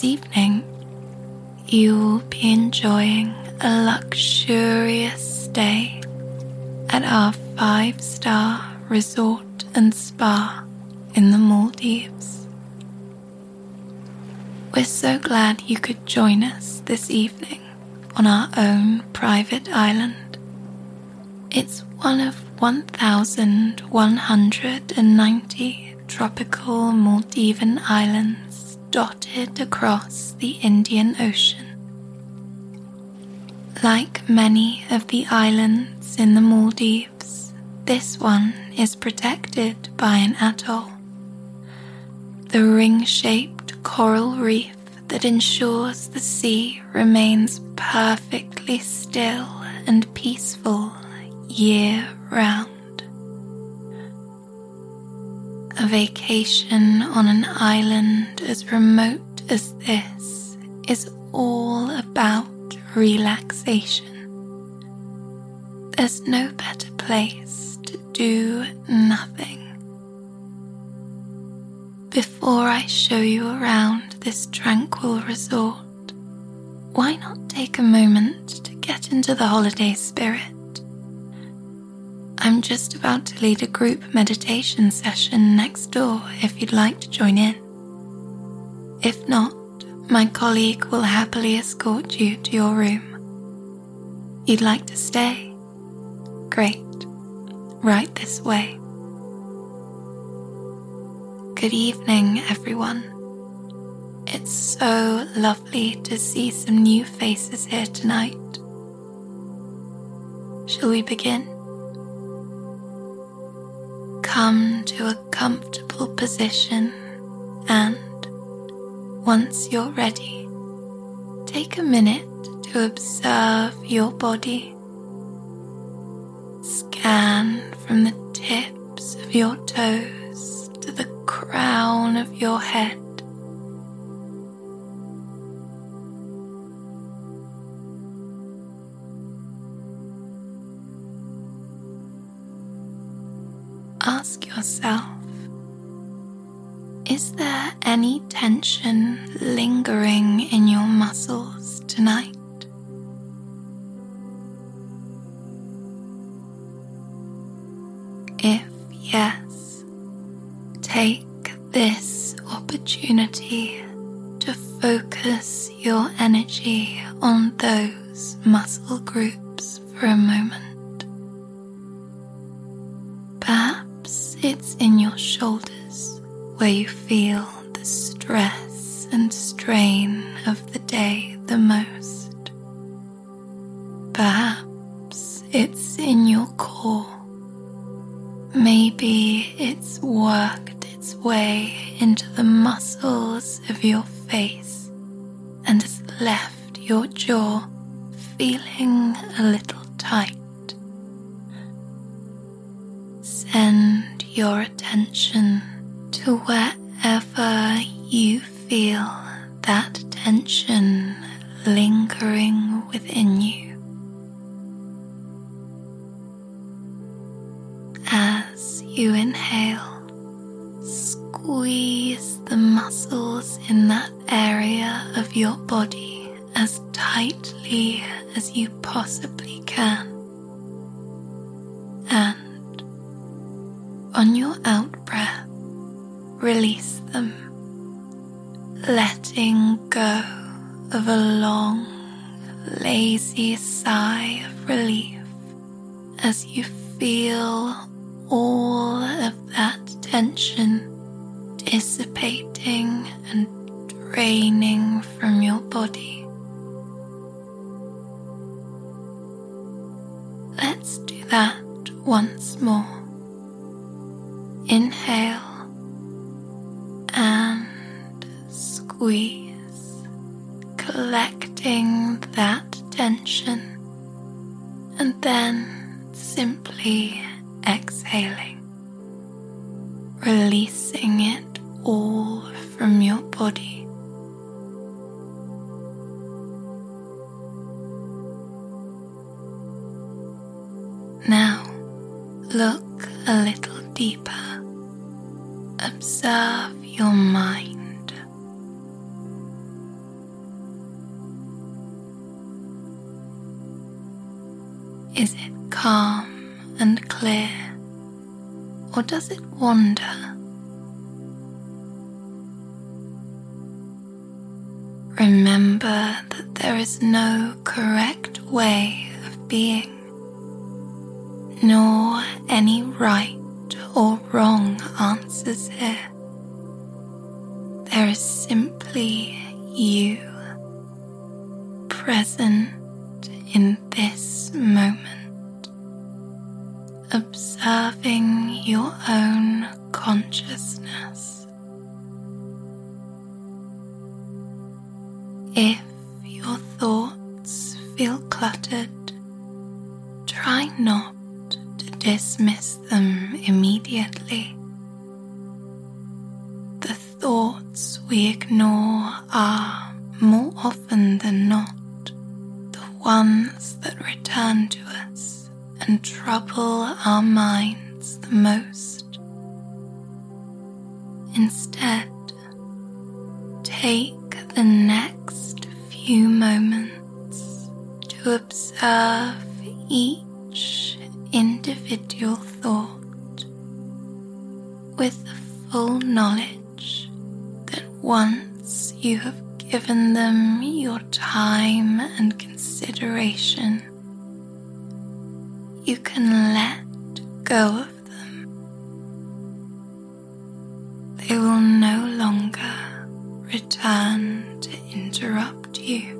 This evening, you'll be enjoying a luxurious stay at our five star resort and spa in the Maldives. We're so glad you could join us this evening on our own private island. It's one of 1,190 tropical Maldivian islands dotted across the Indian Ocean. Like many of the islands in the Maldives, this one is protected by an atoll. The ring shaped coral reef that ensures the sea remains perfectly still and peaceful year round. A vacation on an island as remote as this is all about relaxation. There's no better place to do nothing. Before I show you around this tranquil resort, why not take a moment to get into the holiday spirit? I'm just about to lead a group meditation session next door if you'd like to join in. If not, my colleague will happily escort you to your room. You'd like to stay? Great. Right this way. Good evening, everyone. It's so lovely to see some new faces here tonight. Shall we begin? Come to a comfortable position and once you're ready, take a minute to observe your body. Scan from the tips of your toes to the crown of your head. Ask yourself is there any tension lingering in your muscles tonight? If yes, take this opportunity to focus your energy on those muscle groups for a moment. It's in your shoulders where you feel the stress and strain of the day the most. Perhaps it's in your core. Maybe it's worked its way into the muscles of your face and has left your jaw feeling a little tight. Your attention to wherever you feel that tension lingering within you. As you inhale, squeeze the muscles in that area of your body as tightly as you possibly can. On your out breath, release them, letting go of a long, lazy sigh of relief as you feel all of that tension dissipating and draining from your body. Let Let's do that once more. Inhale and squeeze, collecting that tension, and then simply exhaling, releasing it all from your body. Now look a little deeper. Observe your mind. Is it calm and clear, or does it wander? Remember that there is no correct way of being nor any right or wrong answers here. There is simply you present in this moment, observing your own consciousness. If your thoughts feel cluttered, try not dismiss them immediately. The thoughts we ignore are, more often than not, the ones that return to us and trouble our minds the most. Instead, take the next few moments to observe each individual thought with the full knowledge that once you have given them your time and consideration, you can let go of them. They will no longer return to interrupt you.